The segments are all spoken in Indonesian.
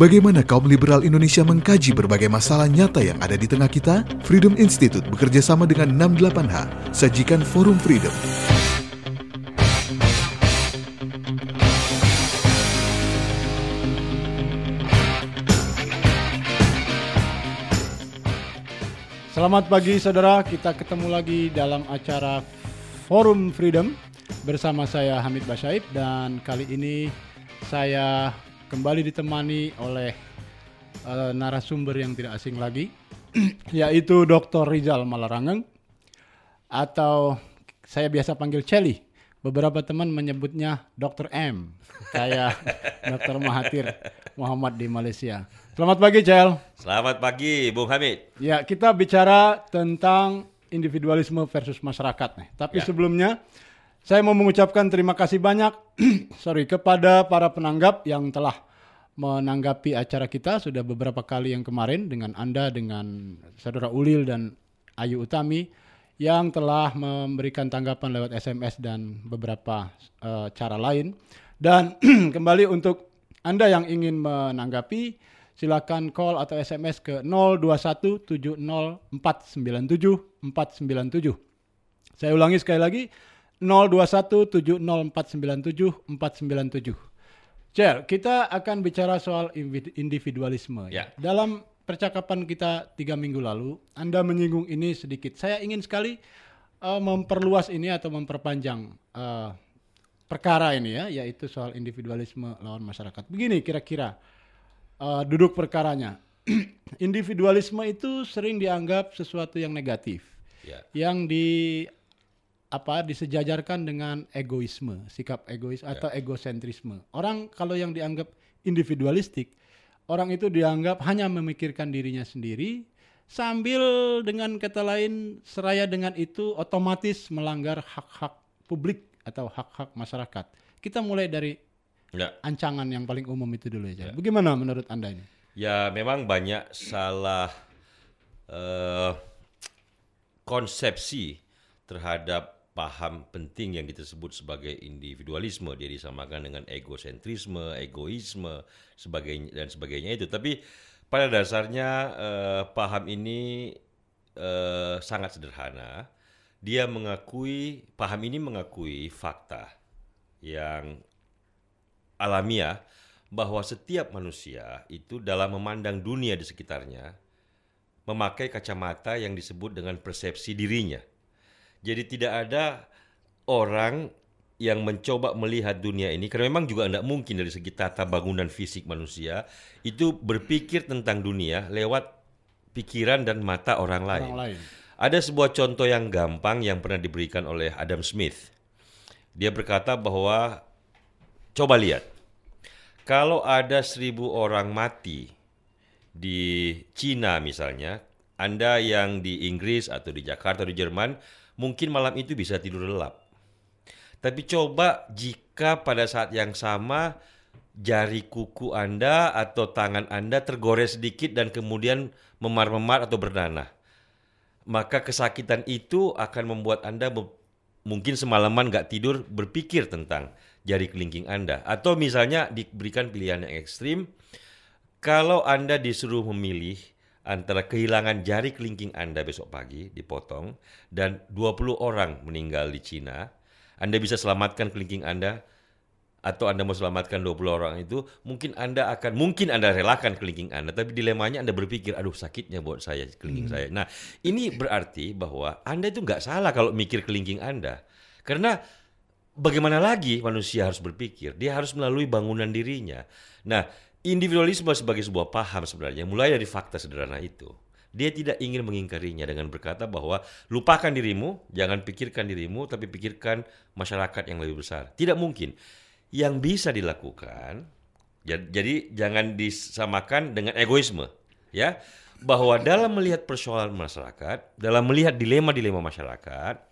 Bagaimana kaum liberal Indonesia mengkaji berbagai masalah nyata yang ada di tengah kita? Freedom Institute bekerja sama dengan 68H, sajikan Forum Freedom. Selamat pagi saudara, kita ketemu lagi dalam acara Forum Freedom bersama saya Hamid Basyaib dan kali ini saya kembali ditemani oleh uh, narasumber yang tidak asing lagi, yaitu Dr. Rizal Malarangeng atau saya biasa panggil Celi. Beberapa teman menyebutnya Dr. M, kayak Dr. Mahathir Muhammad di Malaysia. Selamat pagi, Cel. Selamat pagi, Bung Hamid. Ya, kita bicara tentang individualisme versus masyarakat nih. Tapi ya. sebelumnya saya mau mengucapkan terima kasih banyak sorry kepada para penanggap yang telah menanggapi acara kita sudah beberapa kali yang kemarin dengan Anda dengan Saudara Ulil dan Ayu Utami yang telah memberikan tanggapan lewat SMS dan beberapa uh, cara lain. Dan kembali untuk Anda yang ingin menanggapi silakan call atau SMS ke 02170497 Saya ulangi sekali lagi 02170497 Cel, kita akan bicara soal individualisme. Ya. Dalam percakapan kita tiga minggu lalu, Anda menyinggung ini sedikit. Saya ingin sekali uh, memperluas ini atau memperpanjang uh, perkara ini ya, yaitu soal individualisme lawan masyarakat. Begini kira-kira uh, duduk perkaranya. individualisme itu sering dianggap sesuatu yang negatif, ya. yang di apa disejajarkan dengan egoisme, sikap egois yeah. atau egosentrisme. Orang kalau yang dianggap individualistik, orang itu dianggap hanya memikirkan dirinya sendiri sambil dengan kata lain seraya dengan itu otomatis melanggar hak-hak publik atau hak-hak masyarakat. Kita mulai dari yeah. ancangan yang paling umum itu dulu ya. Yeah. Bagaimana menurut Anda ini? Ya, memang banyak salah uh, konsepsi terhadap paham penting yang kita sebut sebagai individualisme dia disamakan dengan egosentrisme, egoisme, sebagainya dan sebagainya itu. Tapi pada dasarnya eh, paham ini eh, sangat sederhana. Dia mengakui paham ini mengakui fakta yang alamiah bahwa setiap manusia itu dalam memandang dunia di sekitarnya memakai kacamata yang disebut dengan persepsi dirinya. Jadi tidak ada orang yang mencoba melihat dunia ini karena memang juga tidak mungkin dari segi tata bangunan fisik manusia itu berpikir tentang dunia lewat pikiran dan mata orang lain. Orang lain. Ada sebuah contoh yang gampang yang pernah diberikan oleh Adam Smith. Dia berkata bahwa coba lihat kalau ada seribu orang mati di Cina misalnya, Anda yang di Inggris atau di Jakarta atau di Jerman mungkin malam itu bisa tidur lelap. Tapi coba jika pada saat yang sama jari kuku Anda atau tangan Anda tergores sedikit dan kemudian memar-memar atau bernanah. Maka kesakitan itu akan membuat Anda mungkin semalaman nggak tidur berpikir tentang jari kelingking Anda. Atau misalnya diberikan pilihan yang ekstrim, kalau Anda disuruh memilih antara kehilangan jari kelingking Anda besok pagi dipotong dan 20 orang meninggal di Cina, Anda bisa selamatkan kelingking Anda atau Anda mau selamatkan 20 orang itu, mungkin Anda akan mungkin Anda relakan kelingking Anda, tapi dilemanya Anda berpikir, aduh sakitnya buat saya kelingking hmm. saya. Nah, ini berarti bahwa Anda itu nggak salah kalau mikir kelingking Anda. Karena bagaimana lagi manusia harus berpikir? Dia harus melalui bangunan dirinya. Nah, Individualisme sebagai sebuah paham sebenarnya mulai dari fakta sederhana itu. Dia tidak ingin mengingkarinya dengan berkata bahwa lupakan dirimu, jangan pikirkan dirimu, tapi pikirkan masyarakat yang lebih besar. Tidak mungkin. Yang bisa dilakukan, jadi jangan disamakan dengan egoisme, ya. Bahwa dalam melihat persoalan masyarakat, dalam melihat dilema-dilema masyarakat,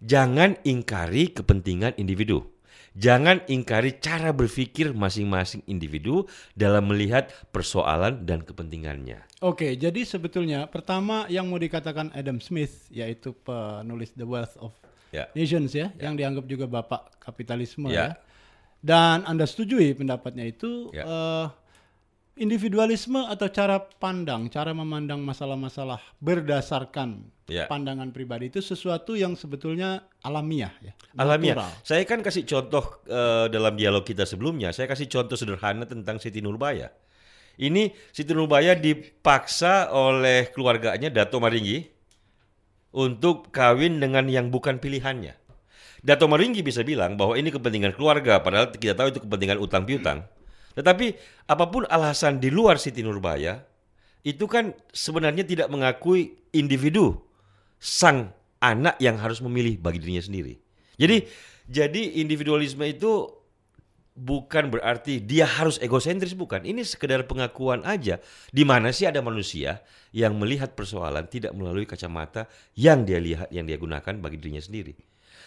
jangan ingkari kepentingan individu. Jangan ingkari cara berpikir masing-masing individu dalam melihat persoalan dan kepentingannya. Oke, jadi sebetulnya pertama yang mau dikatakan Adam Smith yaitu penulis The Wealth of yeah. Nations ya, yeah. yang dianggap juga bapak kapitalisme yeah. ya. Dan Anda setujui pendapatnya itu yeah. uh, individualisme atau cara pandang, cara memandang masalah-masalah berdasarkan Ya. pandangan pribadi itu sesuatu yang sebetulnya alamiah ya. Alamiah. natural. Saya kan kasih contoh eh, dalam dialog kita sebelumnya, saya kasih contoh sederhana tentang Siti Nurbaya. Ini Siti Nurbaya dipaksa oleh keluarganya Dato Maringgi untuk kawin dengan yang bukan pilihannya. Dato Maringgi bisa bilang bahwa ini kepentingan keluarga, padahal kita tahu itu kepentingan utang piutang. Tetapi apa pun alasan di luar Siti Nurbaya, itu kan sebenarnya tidak mengakui individu sang anak yang harus memilih bagi dirinya sendiri. Jadi jadi individualisme itu bukan berarti dia harus egosentris bukan. Ini sekedar pengakuan aja di mana sih ada manusia yang melihat persoalan tidak melalui kacamata yang dia lihat yang dia gunakan bagi dirinya sendiri.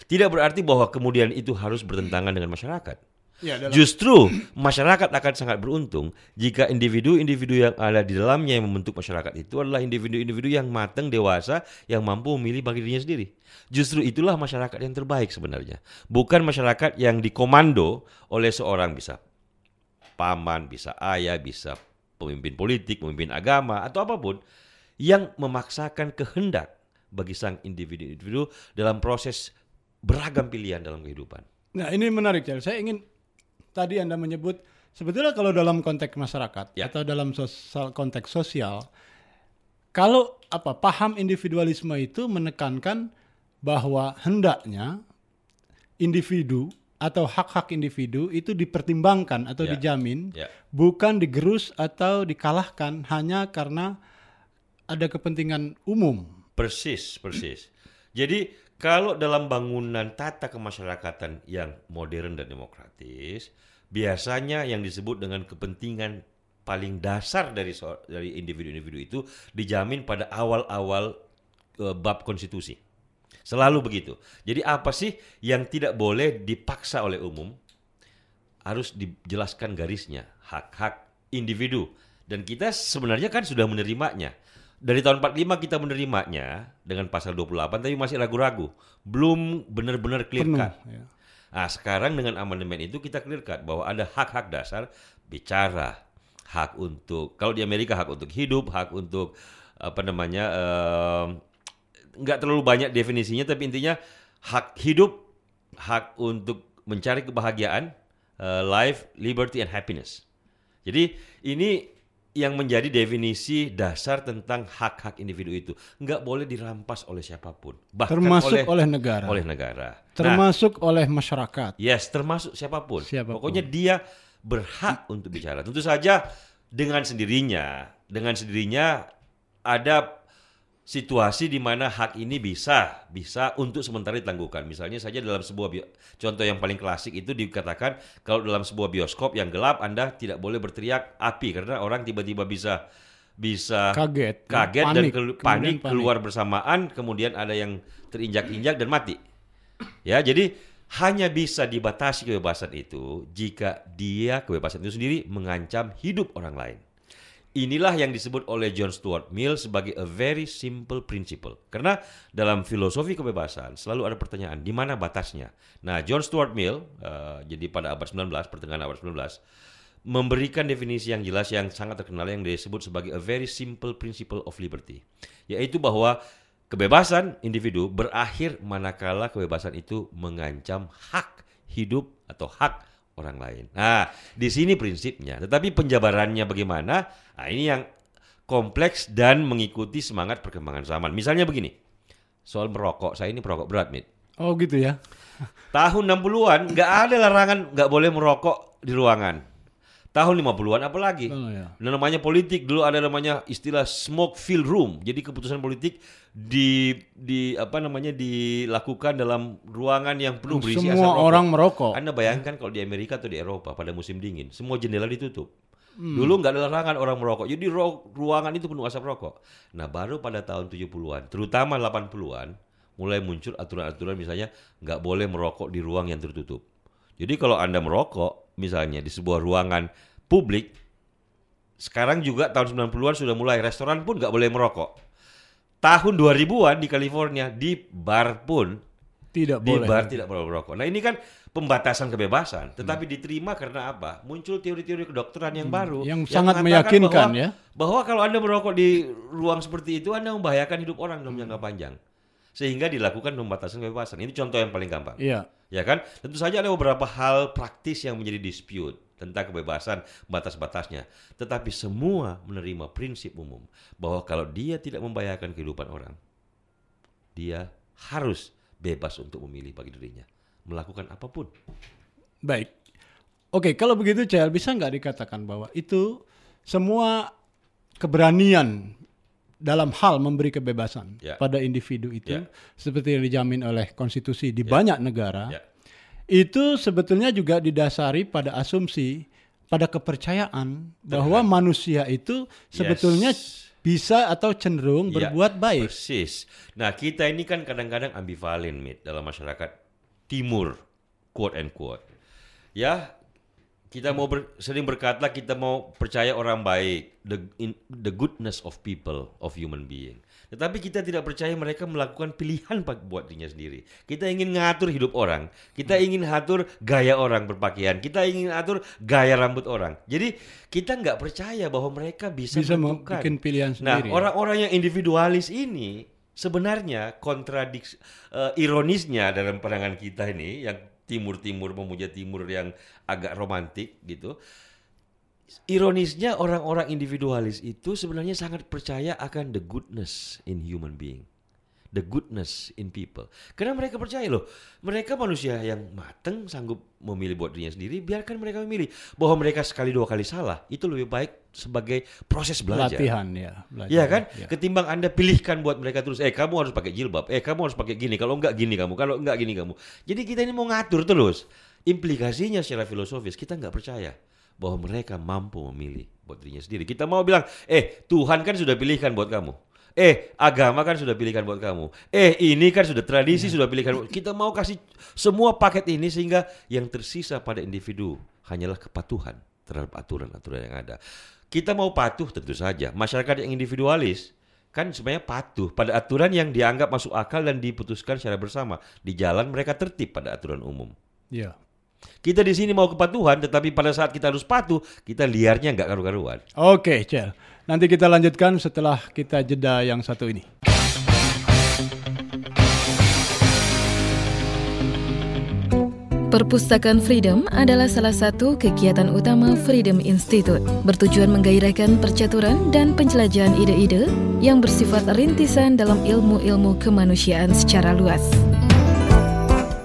Tidak berarti bahwa kemudian itu harus bertentangan dengan masyarakat. Ya, dalam- Justru masyarakat akan sangat beruntung jika individu-individu yang ada di dalamnya yang membentuk masyarakat itu adalah individu-individu yang matang, dewasa, yang mampu memilih bagi dirinya sendiri. Justru itulah masyarakat yang terbaik sebenarnya. Bukan masyarakat yang dikomando oleh seorang bisa paman, bisa ayah, bisa pemimpin politik, pemimpin agama, atau apa pun yang memaksakan kehendak bagi sang individu-individu dalam proses beragam pilihan dalam kehidupan. Nah ini menarik Cel. Saya ingin tadi Anda menyebut sebetulnya kalau dalam konteks masyarakat Ya. atau dalam sosial, konteks sosial, kalau apa paham individualisme itu menekankan bahwa hendaknya individu atau hak-hak individu itu dipertimbangkan atau Ya. dijamin, Ya. bukan digerus atau dikalahkan hanya karena ada kepentingan umum. Persis, persis. Jadi kalau dalam bangunan tata kemasyarakatan yang modern dan demokratis, biasanya yang disebut dengan kepentingan paling dasar dari so- dari individu-individu itu dijamin pada awal-awal eh, bab konstitusi. Selalu begitu. Jadi apa sih yang tidak boleh dipaksa oleh umum? Harus dijelaskan garisnya, hak-hak individu. Dan kita sebenarnya kan sudah menerimanya. Dari tahun 45 kita menerimanya dengan pasal 28 tapi masih ragu-ragu. Belum benar-benar clear Penuh. cut. ya. Nah, sekarang dengan amandemen itu kita clear cut bahwa ada hak-hak dasar bicara, hak untuk kalau di Amerika hak untuk hidup, hak untuk apa namanya nggak terlalu banyak definisinya tapi intinya hak hidup, hak untuk mencari kebahagiaan, eh, life, liberty and happiness. Jadi ini yang menjadi definisi dasar tentang hak-hak individu itu nggak boleh dirampas oleh siapa pun, bahkan Termasuk oleh oleh negara. oleh negara. Nah, Termasuk oleh masyarakat. Yes, termasuk siapa pun. Siapa pun. Pokoknya dia berhak untuk bicara. Tentu saja dengan sendirinya, dengan sendirinya ada situasi di mana hak ini bisa bisa untuk sementara ditangguhkan. Misalnya saja dalam sebuah bio- contoh yang paling klasik itu dikatakan kalau dalam sebuah bioskop yang gelap Anda tidak boleh berteriak api karena orang tiba-tiba bisa bisa Kaget. kaget dan Panik. kelu- Kemudian panik, keluar bersamaan kemudian ada yang terinjak-injak dan mati. Ya, jadi hanya bisa dibatasi kebebasan itu jika dia kebebasan itu sendiri mengancam hidup orang lain. Inilah yang disebut oleh John Stuart Mill sebagai a very simple principle. Karena dalam filosofi kebebasan selalu ada pertanyaan, di mana batasnya? Nah, John Stuart Mill, eh, jadi pada abad 19, pertengahan abad 19, memberikan definisi yang jelas yang sangat terkenal yang disebut sebagai a very simple principle of liberty. Yaitu bahwa kebebasan individu berakhir manakala kebebasan itu mengancam hak hidup atau hak orang lain. Nah, di sini prinsipnya. Tetapi penjabarannya bagaimana? Nah, ini yang kompleks dan mengikuti semangat perkembangan zaman. Misalnya begini, soal merokok. Saya ini perokok berat, Mit. Oh gitu ya. Tahun 60-an nggak ada larangan nggak boleh merokok di ruangan. Tahun 50-an apalagi. Oh, ya. Dan namanya politik dulu ada namanya istilah smoke fill room. Jadi keputusan politik di di apa namanya dilakukan dalam ruangan yang penuh berisi asap Semua rokok. orang merokok. Anda bayangkan kalau di Amerika atau di Eropa pada musim dingin, semua jendela ditutup. Hmm. Dulu nggak ada larangan orang merokok. Jadi ruangan itu penuh asap rokok. Nah, baru pada tahun 70-an, terutama 80-an, mulai muncul aturan-aturan misalnya nggak boleh merokok di ruang yang tertutup. Jadi kalau Anda merokok misalnya di sebuah ruangan publik, sekarang juga tahun 90-an sudah mulai restoran pun nggak boleh merokok. Tahun 2000-an di California di bar pun Tidak di boleh. bar tidak boleh merokok. Nah ini kan pembatasan kebebasan, tetapi diterima karena apa? Muncul teori-teori kedokteran yang baru Yang sangat mengatakan meyakinkan, bahwa, ya. bahwa kalau Anda merokok di ruang seperti itu Anda membahayakan hidup orang dalam jangka panjang. Sehingga dilakukan pembatasan kebebasan. Ini contoh yang paling gampang. Iya. Ya kan? Tentu saja ada beberapa hal praktis yang menjadi dispute tentang kebebasan batas-batasnya. Tetapi semua menerima prinsip umum bahwa kalau dia tidak membahayakan kehidupan orang, dia harus bebas untuk memilih bagi dirinya melakukan apa pun. Baik. Oke, kalau begitu Cel, bisa nggak dikatakan bahwa itu semua keberanian dalam hal memberi kebebasan Ya. pada individu itu, Ya. seperti yang dijamin oleh konstitusi di banyak negara, Ya. Itu sebetulnya juga didasari pada asumsi, pada kepercayaan bahwa manusia itu sebetulnya bisa atau cenderung Ya, berbuat baik. Persis. Nah, kita ini kan kadang-kadang ambivalen, Mit, dalam masyarakat timur, quote and quote. Ya, kita mau ber- sering berkata kita mau percaya orang baik, the in, the goodness of people, of human being. Tetapi kita tidak percaya mereka melakukan pilihan pak- buat dirinya sendiri. Kita ingin ngatur hidup orang, kita ingin atur gaya orang berpakaian, kita ingin atur gaya rambut orang. Jadi kita nggak percaya bahwa mereka bisa, Bisa menentukan. bikin pilihan Nah, sendiri. orang-orang yang individualis ini sebenarnya kontradiksi eh, ironisnya dalam pandangan kita ini yang timur-timur memuja timur yang agak romantik gitu. Ironisnya orang-orang individualis itu sebenarnya sangat percaya akan the goodness in human being. The goodness in people. Karena mereka percaya loh, mereka manusia yang mateng sanggup memilih buat dirinya sendiri, biarkan mereka memilih. Bahwa mereka sekali dua kali salah, itu lebih baik sebagai proses belajar. Latihan ya, belajar. Iya kan? Ya. Ketimbang Anda pilihkan buat mereka terus, eh kamu harus pakai jilbab, eh kamu harus pakai gini, kalau enggak gini kamu, kalau enggak gini kamu. Jadi kita ini mau ngatur terus. Implikasinya secara filosofis kita nggak percaya bahwa mereka mampu memilih buat dirinya sendiri. Kita mau bilang, eh Tuhan kan sudah pilihkan buat kamu. Eh agama kan sudah pilihkan buat kamu. Eh ini kan sudah tradisi sudah pilihkan. buat- Kita mau kasih semua paket ini sehingga yang tersisa pada individu hanyalah kepatuhan terhadap aturan-aturan yang ada. Kita mau patuh tentu saja. Masyarakat yang individualis kan sebenarnya patuh pada aturan yang dianggap masuk akal dan diputuskan secara bersama. Di jalan mereka tertib pada aturan umum. Iya. Kita di sini mau kepatuhan, tetapi pada saat kita harus patuh, kita liarnya nggak karu-karuan. Oke, Cel. Nanti kita lanjutkan setelah kita jeda yang satu ini. Perpustakaan Freedom adalah salah satu kegiatan utama Freedom Institute, bertujuan menggairahkan percaturan dan penjelajahan ide-ide yang bersifat rintisan dalam ilmu-ilmu kemanusiaan secara luas.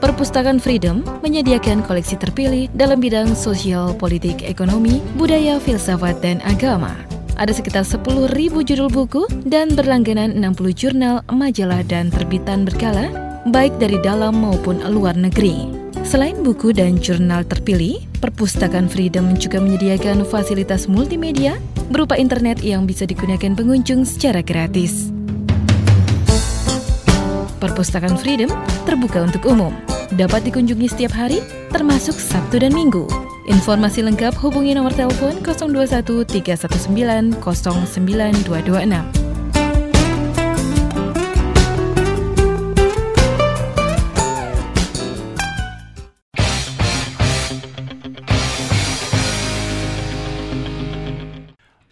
Perpustakaan Freedom menyediakan koleksi terpilih dalam bidang sosial, politik, ekonomi, budaya, filsafat, dan agama. Ada sekitar 10.000 judul buku dan berlangganan 60 jurnal, majalah, dan terbitan berkala, baik dari dalam maupun luar negeri. Selain buku dan jurnal terpilih, Perpustakaan Freedom juga menyediakan fasilitas multimedia berupa internet yang bisa digunakan pengunjung secara gratis. Perpustakaan Freedom terbuka untuk umum. Dapat dikunjungi setiap hari, termasuk Sabtu dan Minggu. Informasi lengkap hubungi nomor telepon 021 319 09226.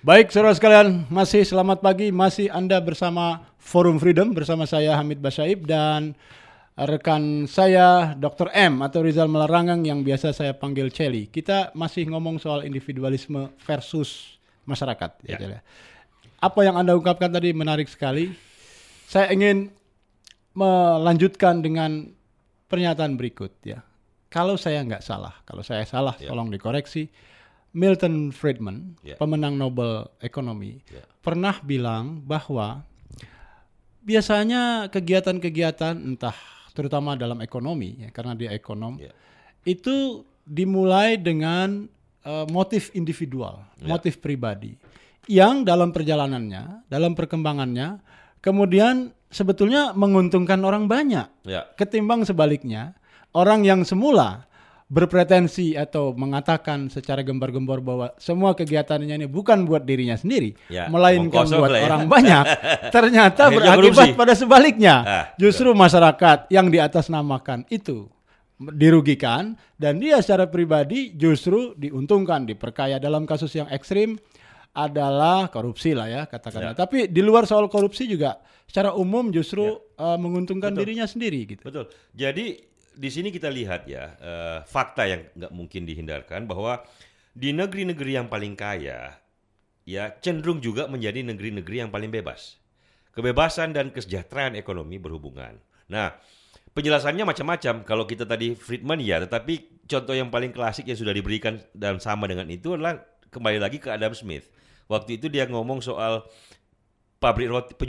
Baik, saudara sekalian, masih selamat pagi, masih Anda bersama Forum Freedom bersama saya Hamid Basyaib dan rekan saya Dr. M atau Rizal Melarangang yang biasa saya panggil Celi. Kita masih ngomong soal individualisme versus masyarakat. Ya. ya. Apa yang Anda ungkapkan tadi menarik sekali. Saya ingin melanjutkan dengan pernyataan berikut ya. Kalau saya nggak salah, kalau saya salah Ya. tolong dikoreksi. Milton Friedman, Ya. pemenang Nobel Ekonomi, Ya. pernah bilang bahwa biasanya kegiatan-kegiatan entah terutama dalam ekonomi ya karena dia ekonom Ya. itu dimulai dengan eh, motif individual, Ya. motif pribadi yang dalam perjalanannya, dalam perkembangannya kemudian sebetulnya menguntungkan orang banyak Ya. ketimbang sebaliknya orang yang semula berpretensi atau mengatakan secara gembar-gembor bahwa semua kegiatannya ini bukan buat dirinya sendiri, Ya, melainkan buat ya. orang banyak, ternyata Akhirnya berakibat korupsi. pada sebaliknya. Ah, Justru masyarakat yang diatasnamakan itu dirugikan dan dia secara pribadi justru diuntungkan, diperkaya dalam kasus yang ekstrim adalah korupsi lah ya katakanlah. Ya. Tapi di luar soal korupsi juga secara umum justru ya. uh, menguntungkan Betul. dirinya sendiri gitu. Betul. Jadi di sini kita lihat ya uh, fakta yang nggak mungkin dihindarkan bahwa di negeri-negeri yang paling kaya ya cenderung juga menjadi negeri-negeri yang paling bebas. Kebebasan dan kesejahteraan ekonomi berhubungan. Nah, penjelasannya macam-macam. Kalau kita tadi Friedman ya, tetapi contoh yang paling klasik yang sudah diberikan dan sama dengan itu adalah kembali lagi ke Adam Smith. Waktu itu dia ngomong soal pabrik roti